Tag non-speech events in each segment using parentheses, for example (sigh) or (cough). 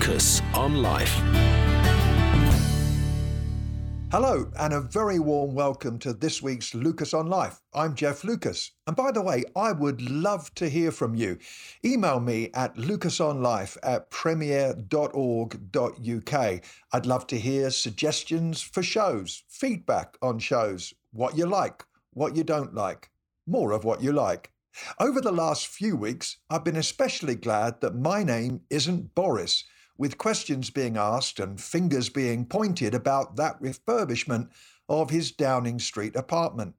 Lucas on Life. Hello, and a very warm welcome to this week's Lucas on Life. I'm Jeff Lucas. And by the way, I would love to hear from you. Email me at lucasonlife at premier.org.uk. I'd love to hear suggestions for shows, feedback on shows, what you like, what you don't like, more of what you like. Over the last few weeks, I've been especially glad that my name isn't Boris with questions being asked and fingers being pointed about that refurbishment of his Downing Street apartment.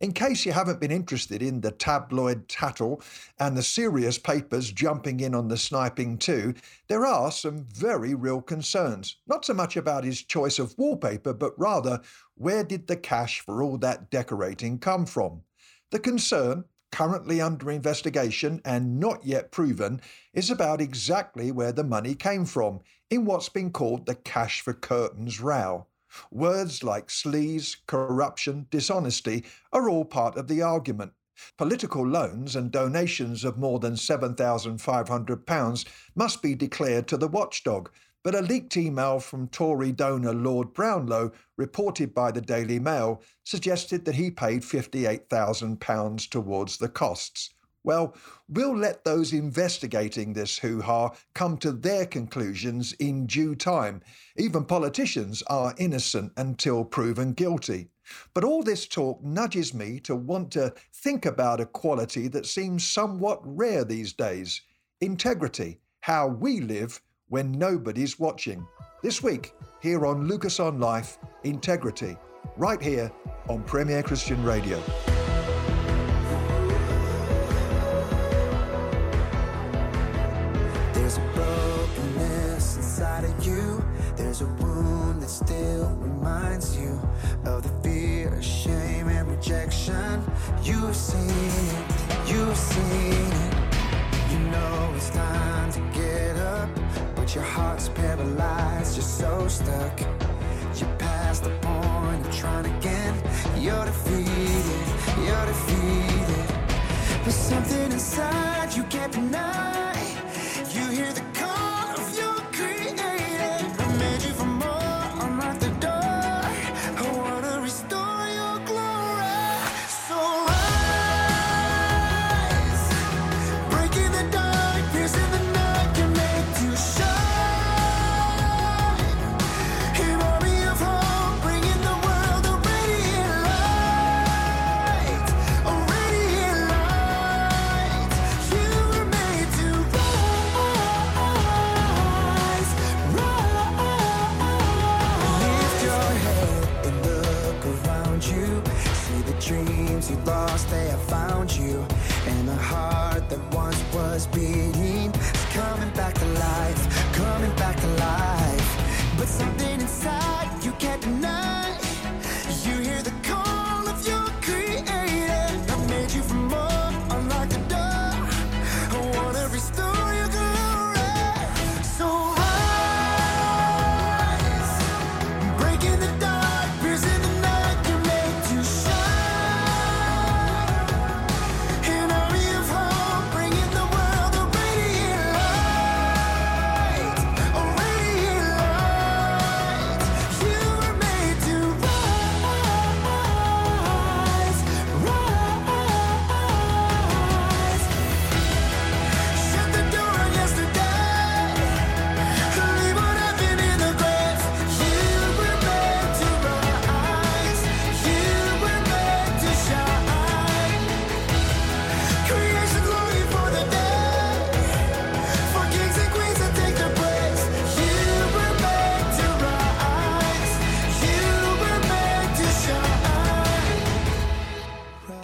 In case you haven't been interested in the tabloid tattle and the serious papers jumping in on the sniping too, there are some very real concerns. Not so much about his choice of wallpaper, but rather where did the cash for all that decorating come from? The concern, currently under investigation and not yet proven, is about exactly where the money came from in what's been called the cash for curtains row. Words like sleaze, corruption, dishonesty are all part of the argument. Political loans and donations of more than £7,500 must be declared to the watchdog, but a leaked email from Tory donor Lord Brownlow, reported by the Daily Mail, suggested that he paid £58,000 towards the costs. Well, we'll let those investigating this hoo ha come to their conclusions in due time. Even politicians are innocent until proven guilty. But all this talk nudges me to want to think about a quality that seems somewhat rare these days integrity, how we live when nobody's watching. This week, here on Lucas on Life, Integrity, right here on Premier Christian Radio. Your heart's paralyzed, you're so stuck. You're past the point of trying again. You're defeated, you're defeated. But something inside you can't deny.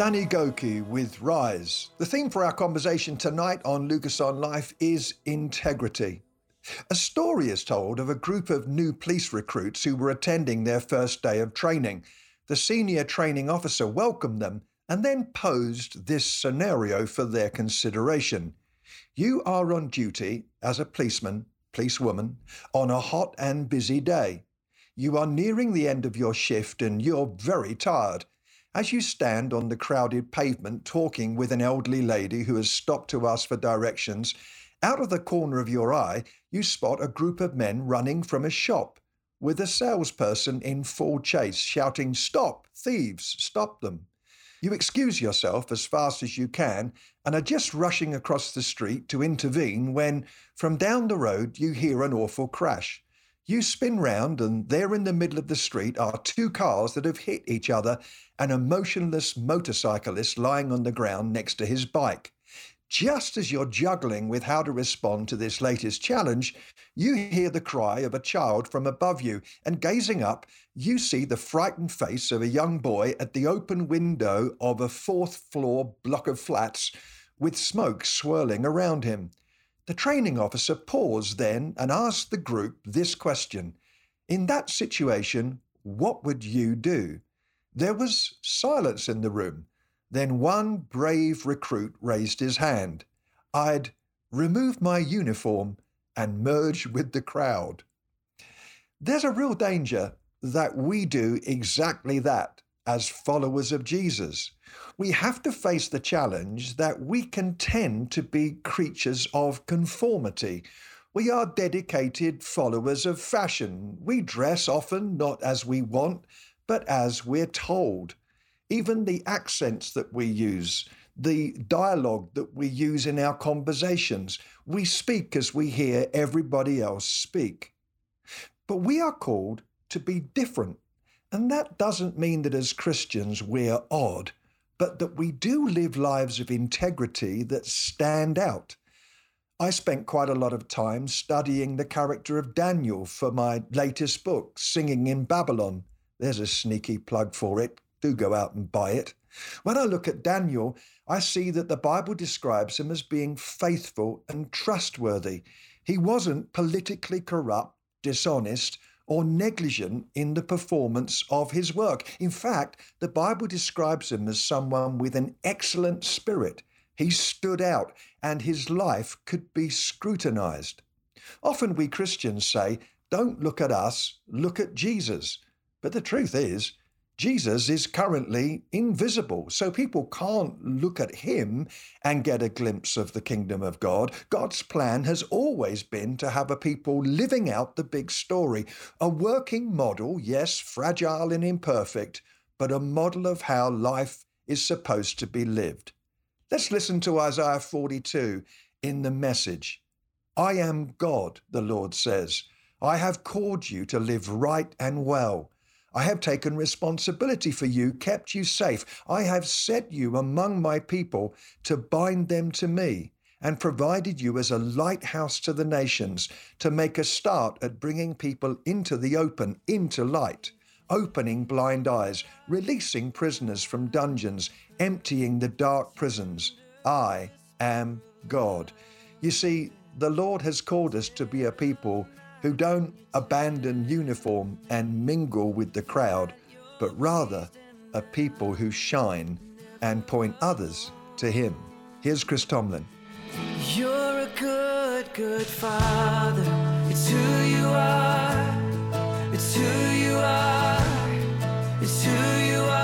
Danny Gokey with Rise. The theme for our conversation tonight on Lucas on Life is integrity. A story is told of a group of new police recruits who were attending their first day of training. The senior training officer welcomed them and then posed this scenario for their consideration. You are on duty as a policeman, policewoman, on a hot and busy day. You are nearing the end of your shift and you're very tired. As you stand on the crowded pavement talking with an elderly lady who has stopped to ask for directions, Out of the corner of your eye, you spot a group of men running from a shop with a salesperson in full chase shouting, Stop, thieves, stop them. You excuse yourself as fast as you can and are just rushing across the street to intervene when, from down the road, you hear an awful crash. You spin round, and there in the middle of the street are two cars that have hit each other and a motionless motorcyclist lying on the ground next to his bike. Just as you're juggling with how to respond to this latest challenge, you hear the cry of a child from above you, and gazing up, you see the frightened face of a young boy at the open window of a fourth floor block of flats with smoke swirling around him. The training officer paused then and asked the group this question In that situation, what would you do? There was silence in the room. Then one brave recruit raised his hand. I'd remove my uniform and merge with the crowd. There's a real danger that we do exactly that as followers of Jesus. We have to face the challenge that we can tend to be creatures of conformity. We are dedicated followers of fashion. We dress often not as we want, but as we're told even the accents that we use, the dialogue that we use in our conversations. We speak as we hear everybody else speak. But we are called to be different. And that doesn't mean that as Christians we're odd, but that we do live lives of integrity that stand out. I spent quite a lot of time studying the character of Daniel for my latest book, Singing in Babylon. There's a sneaky plug for it do go out and buy it. When I look at Daniel, I see that the Bible describes him as being faithful and trustworthy. He wasn't politically corrupt, dishonest, or negligent in the performance of his work. In fact, the Bible describes him as someone with an excellent spirit. He stood out and his life could be scrutinized. Often we Christians say, Don't look at us, look at Jesus. But the truth is, Jesus is currently invisible, so people can't look at him and get a glimpse of the kingdom of God. God's plan has always been to have a people living out the big story, a working model, yes, fragile and imperfect, but a model of how life is supposed to be lived. Let's listen to Isaiah 42 in the message. I am God, the Lord says. I have called you to live right and well. I have taken responsibility for you, kept you safe. I have set you among my people to bind them to me, and provided you as a lighthouse to the nations to make a start at bringing people into the open, into light, opening blind eyes, releasing prisoners from dungeons, emptying the dark prisons. I am God. You see, the Lord has called us to be a people who don't abandon uniform and mingle with the crowd, but rather a people who shine and point others to Him. Here's Chris Tomlin. You're a good, good father. It's who you are. It's who you are. It's who you are.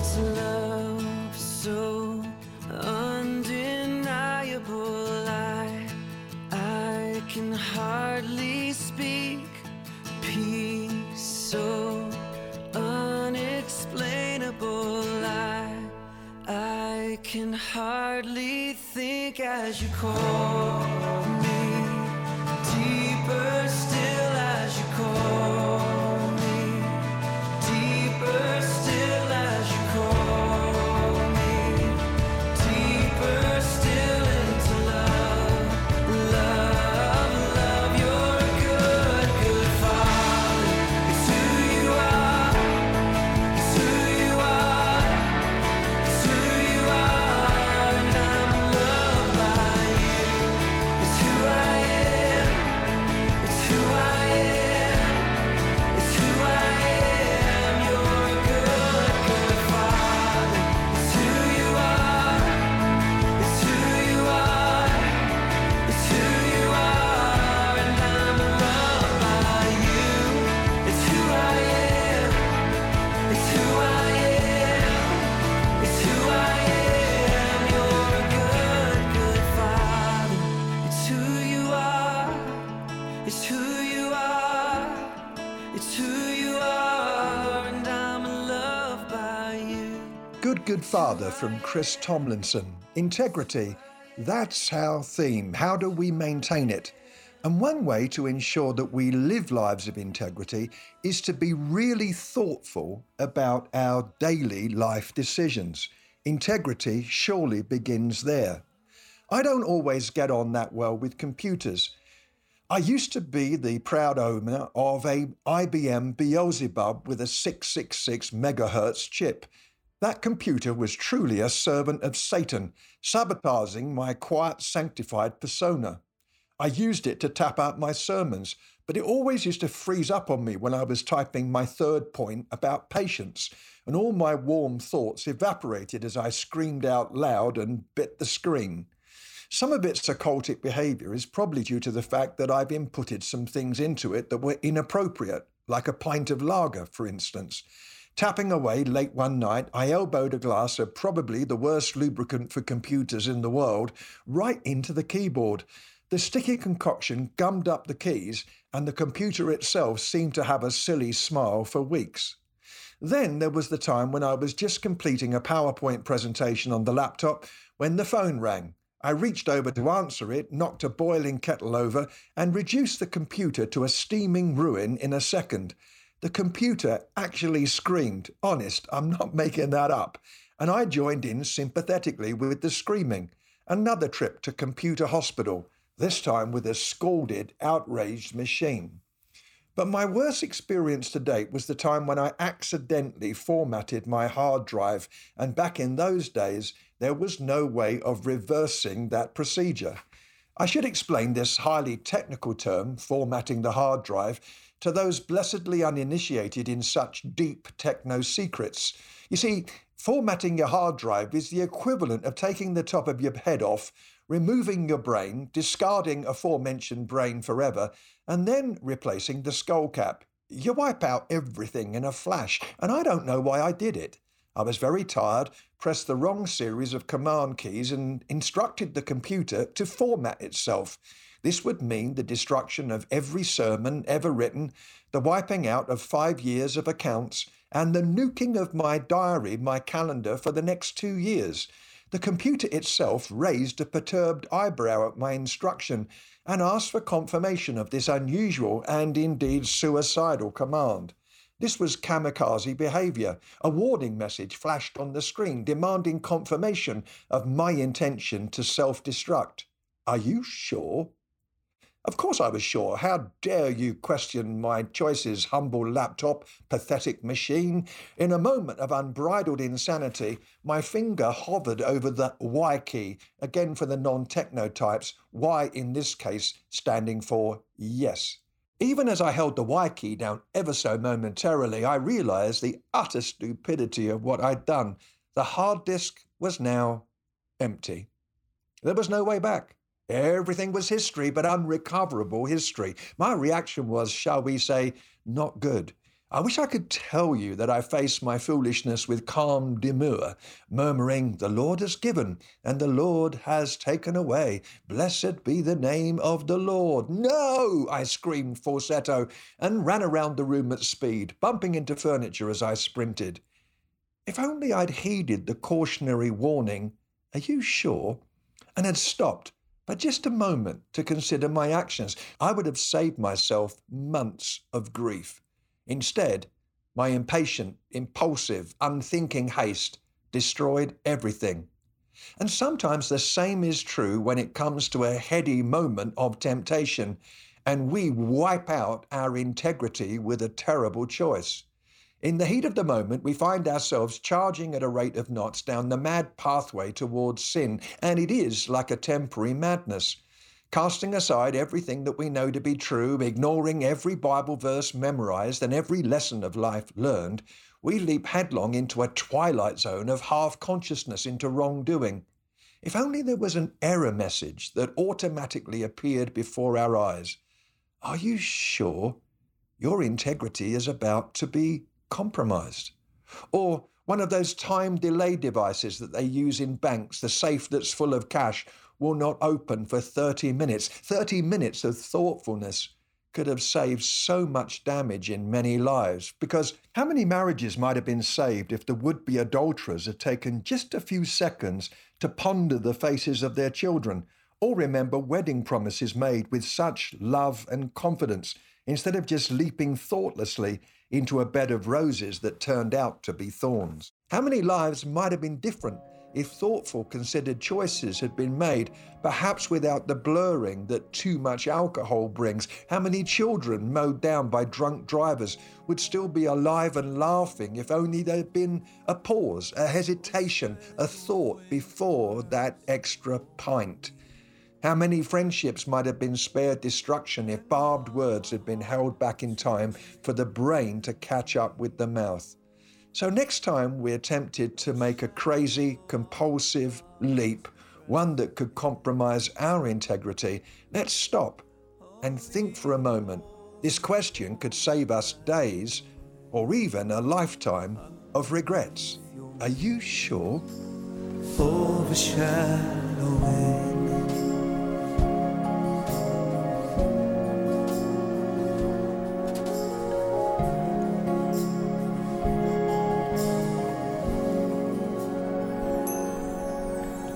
it's love so undeniable. I, I can hardly speak. Peace so unexplainable. I, I can hardly think as you call. Father from Chris Tomlinson. Integrity. That's our theme. How do we maintain it? And one way to ensure that we live lives of integrity is to be really thoughtful about our daily life decisions. Integrity surely begins there. I don't always get on that well with computers. I used to be the proud owner of a IBM Beelzebub with a 666 megahertz chip. That computer was truly a servant of Satan, sabotaging my quiet, sanctified persona. I used it to tap out my sermons, but it always used to freeze up on me when I was typing my third point about patience, and all my warm thoughts evaporated as I screamed out loud and bit the screen. Some of its occultic behavior is probably due to the fact that I've inputted some things into it that were inappropriate, like a pint of lager, for instance. Tapping away late one night, I elbowed a glass of probably the worst lubricant for computers in the world right into the keyboard. The sticky concoction gummed up the keys, and the computer itself seemed to have a silly smile for weeks. Then there was the time when I was just completing a PowerPoint presentation on the laptop when the phone rang. I reached over to answer it, knocked a boiling kettle over, and reduced the computer to a steaming ruin in a second. The computer actually screamed. Honest, I'm not (laughs) making that up. And I joined in sympathetically with the screaming. Another trip to computer hospital, this time with a scalded, outraged machine. But my worst experience to date was the time when I accidentally formatted my hard drive, and back in those days, there was no way of reversing that procedure. I should explain this highly technical term, formatting the hard drive, to those blessedly uninitiated in such deep techno secrets. You see, formatting your hard drive is the equivalent of taking the top of your head off, removing your brain, discarding aforementioned brain forever, and then replacing the skull cap. You wipe out everything in a flash, and I don't know why I did it. I was very tired, pressed the wrong series of command keys, and instructed the computer to format itself. This would mean the destruction of every sermon ever written, the wiping out of five years of accounts, and the nuking of my diary, my calendar for the next two years. The computer itself raised a perturbed eyebrow at my instruction and asked for confirmation of this unusual and indeed suicidal command. This was kamikaze behavior. A warning message flashed on the screen demanding confirmation of my intention to self destruct. Are you sure? Of course I was sure. How dare you question my choices, humble laptop, pathetic machine? In a moment of unbridled insanity, my finger hovered over the Y key, again for the non techno types, Y in this case standing for yes. Even as I held the Y key down ever so momentarily, I realized the utter stupidity of what I'd done. The hard disk was now empty. There was no way back. Everything was history, but unrecoverable history. My reaction was, shall we say, not good. I wish I could tell you that I face my foolishness with calm demur, murmuring, The Lord has given, and the Lord has taken away. Blessed be the name of the Lord. No! I screamed falsetto and ran around the room at speed, bumping into furniture as I sprinted. If only I'd heeded the cautionary warning, Are you sure? and had stopped but just a moment to consider my actions, I would have saved myself months of grief. Instead, my impatient, impulsive, unthinking haste destroyed everything. And sometimes the same is true when it comes to a heady moment of temptation and we wipe out our integrity with a terrible choice. In the heat of the moment, we find ourselves charging at a rate of knots down the mad pathway towards sin, and it is like a temporary madness casting aside everything that we know to be true, ignoring every Bible verse memorized and every lesson of life learned, we leap headlong into a twilight zone of half consciousness into wrongdoing. If only there was an error message that automatically appeared before our eyes. Are you sure your integrity is about to be compromised? Or one of those time delay devices that they use in banks, the safe that's full of cash, will not open for 30 minutes. 30 minutes of thoughtfulness could have saved so much damage in many lives. Because how many marriages might have been saved if the would be adulterers had taken just a few seconds to ponder the faces of their children, or remember wedding promises made with such love and confidence, instead of just leaping thoughtlessly into a bed of roses that turned out to be thorns? How many lives might have been different if thoughtful, considered choices had been made, perhaps without the blurring that too much alcohol brings, how many children mowed down by drunk drivers would still be alive and laughing if only there had been a pause, a hesitation, a thought before that extra pint? How many friendships might have been spared destruction if barbed words had been held back in time for the brain to catch up with the mouth? So, next time we're tempted to make a crazy, compulsive leap, one that could compromise our integrity, let's stop and think for a moment. This question could save us days or even a lifetime of regrets. Are you sure? Overshadowing.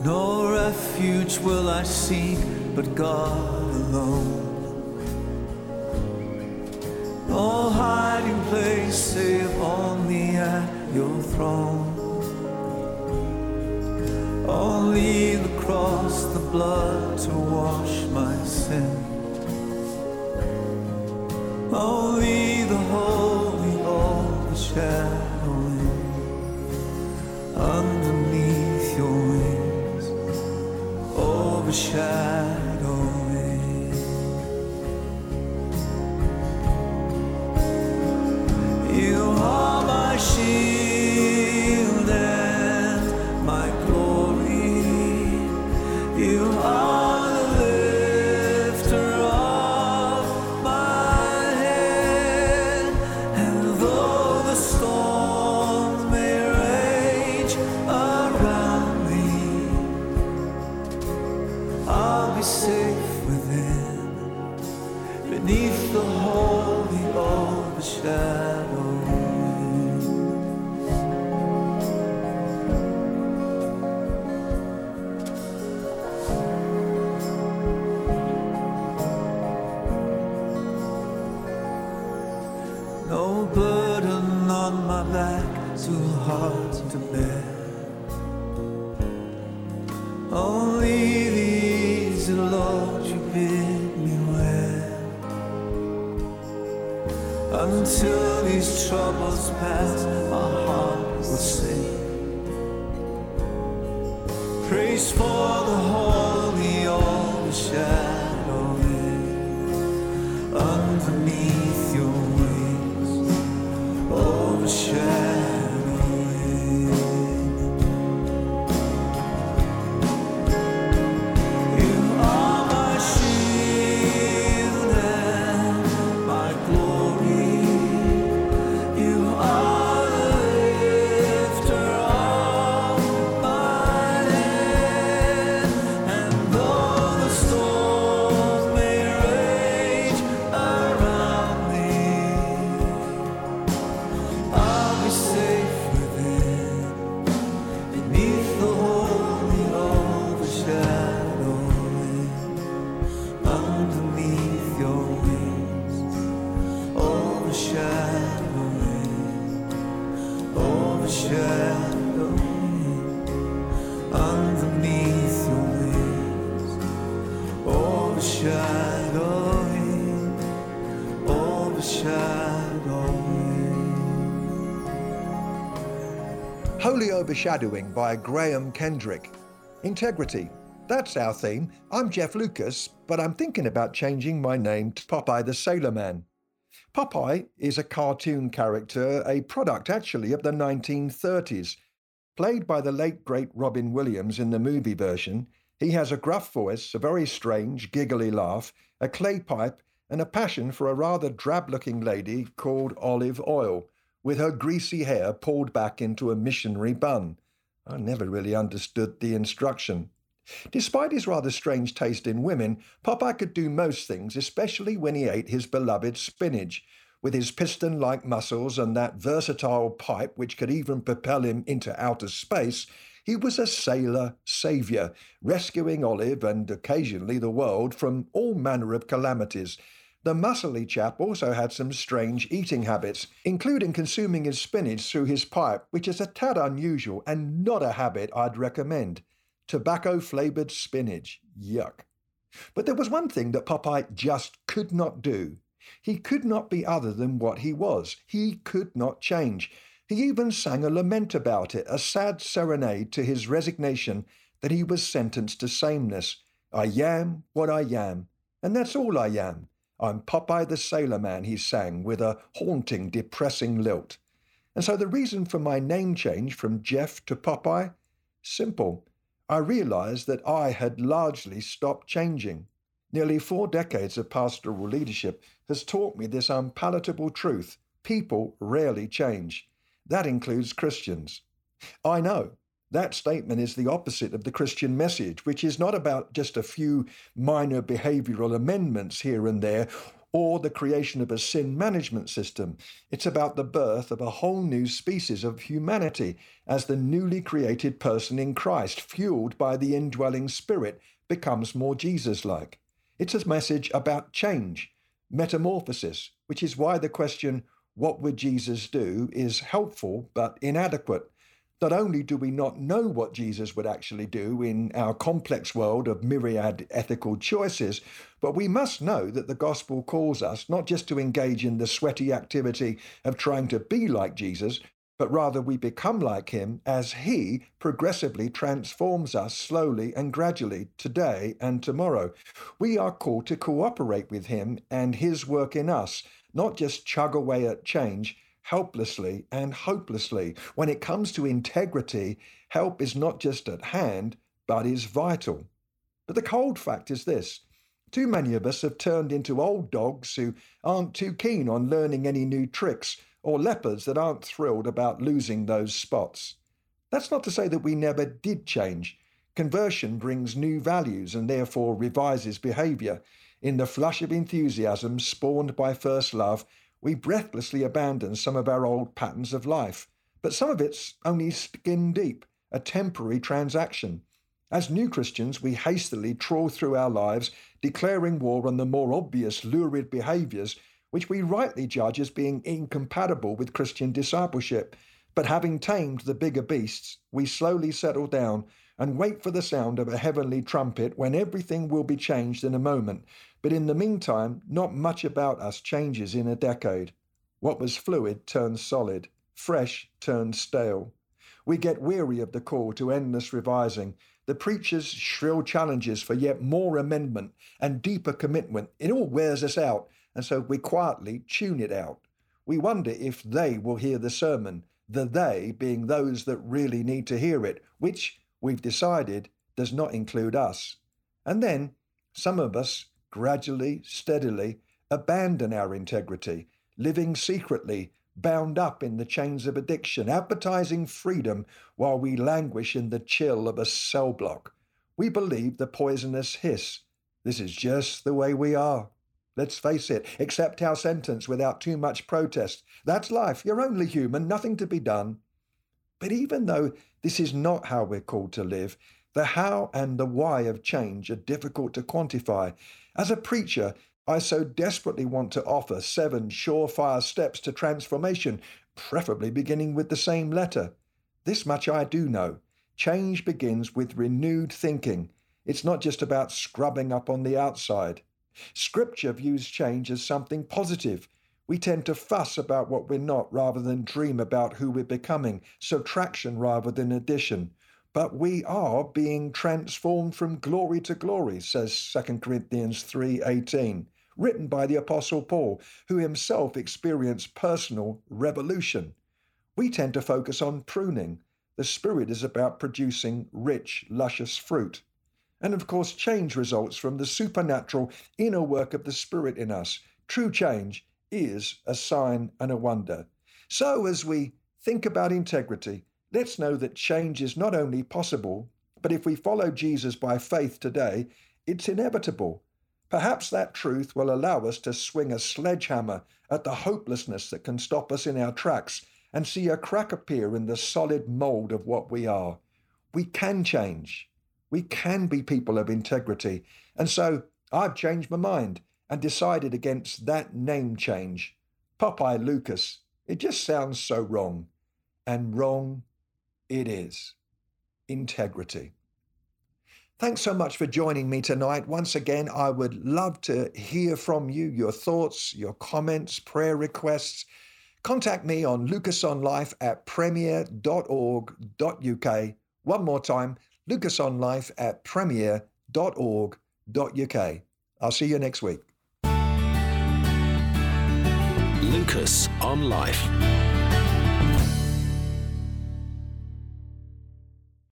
No refuge will I seek but God alone. No hiding place save only at your throne. Only the cross, the blood to wash my sin. Only the holy, all overshadowing Praise for the holy overshadowing underneath Holy Overshadowing by Graham Kendrick. Integrity. That's our theme. I'm Jeff Lucas, but I'm thinking about changing my name to Popeye the Sailor Man. Popeye is a cartoon character, a product actually of the 1930s. Played by the late great Robin Williams in the movie version, he has a gruff voice, a very strange, giggly laugh, a clay pipe, and a passion for a rather drab looking lady called Olive Oyl, with her greasy hair pulled back into a missionary bun. I never really understood the instruction. Despite his rather strange taste in women, Popeye could do most things, especially when he ate his beloved spinach. With his piston like muscles and that versatile pipe which could even propel him into outer space, he was a sailor saviour, rescuing Olive and occasionally the world from all manner of calamities. The muscly chap also had some strange eating habits, including consuming his spinach through his pipe, which is a tad unusual and not a habit I'd recommend. Tobacco flavoured spinach. Yuck. But there was one thing that Popeye just could not do. He could not be other than what he was. He could not change. He even sang a lament about it, a sad serenade to his resignation that he was sentenced to sameness. I am what I am, and that's all I am. I'm Popeye the Sailor Man, he sang with a haunting, depressing lilt. And so the reason for my name change from Jeff to Popeye? Simple. I realized that I had largely stopped changing. Nearly four decades of pastoral leadership has taught me this unpalatable truth people rarely change. That includes Christians. I know that statement is the opposite of the Christian message, which is not about just a few minor behavioral amendments here and there or the creation of a sin management system. It's about the birth of a whole new species of humanity as the newly created person in Christ, fueled by the indwelling Spirit, becomes more Jesus like. It's a message about change, metamorphosis, which is why the question, What would Jesus do? is helpful but inadequate. Not only do we not know what Jesus would actually do in our complex world of myriad ethical choices, but we must know that the gospel calls us not just to engage in the sweaty activity of trying to be like Jesus, but rather we become like him as he progressively transforms us slowly and gradually today and tomorrow. We are called to cooperate with him and his work in us, not just chug away at change helplessly and hopelessly. When it comes to integrity, help is not just at hand, but is vital. But the cold fact is this too many of us have turned into old dogs who aren't too keen on learning any new tricks, or leopards that aren't thrilled about losing those spots. That's not to say that we never did change. Conversion brings new values and therefore revises behaviour. In the flush of enthusiasm spawned by first love, we breathlessly abandon some of our old patterns of life, but some of it's only skin deep, a temporary transaction. As new Christians, we hastily trawl through our lives, declaring war on the more obvious lurid behaviours which we rightly judge as being incompatible with Christian discipleship. But having tamed the bigger beasts, we slowly settle down and wait for the sound of a heavenly trumpet when everything will be changed in a moment. But in the meantime, not much about us changes in a decade. What was fluid turns solid, fresh turns stale. We get weary of the call to endless revising, the preacher's shrill challenges for yet more amendment and deeper commitment. It all wears us out, and so we quietly tune it out. We wonder if they will hear the sermon, the they being those that really need to hear it, which we've decided does not include us. And then some of us gradually, steadily abandon our integrity, living secretly, bound up in the chains of addiction, advertising freedom while we languish in the chill of a cell block. We believe the poisonous hiss. This is just the way we are. Let's face it, accept our sentence without too much protest. That's life. You're only human, nothing to be done. But even though this is not how we're called to live, the how and the why of change are difficult to quantify. As a preacher, I so desperately want to offer seven surefire steps to transformation, preferably beginning with the same letter. This much I do know change begins with renewed thinking. It's not just about scrubbing up on the outside. Scripture views change as something positive. We tend to fuss about what we're not rather than dream about who we're becoming, subtraction rather than addition. But we are being transformed from glory to glory, says 2 Corinthians 3:18, written by the apostle Paul, who himself experienced personal revolution. We tend to focus on pruning. The Spirit is about producing rich, luscious fruit. And of course, change results from the supernatural inner work of the Spirit in us. True change is a sign and a wonder. So, as we think about integrity, let's know that change is not only possible, but if we follow Jesus by faith today, it's inevitable. Perhaps that truth will allow us to swing a sledgehammer at the hopelessness that can stop us in our tracks and see a crack appear in the solid mold of what we are. We can change. We can be people of integrity. And so I've changed my mind and decided against that name change. Popeye Lucas. It just sounds so wrong. And wrong it is. Integrity. Thanks so much for joining me tonight. Once again, I would love to hear from you, your thoughts, your comments, prayer requests. Contact me on lucasonlife at premier.org.uk. One more time, lucasonlife at premier.org.uk. I'll see you next week. Lucas on Life.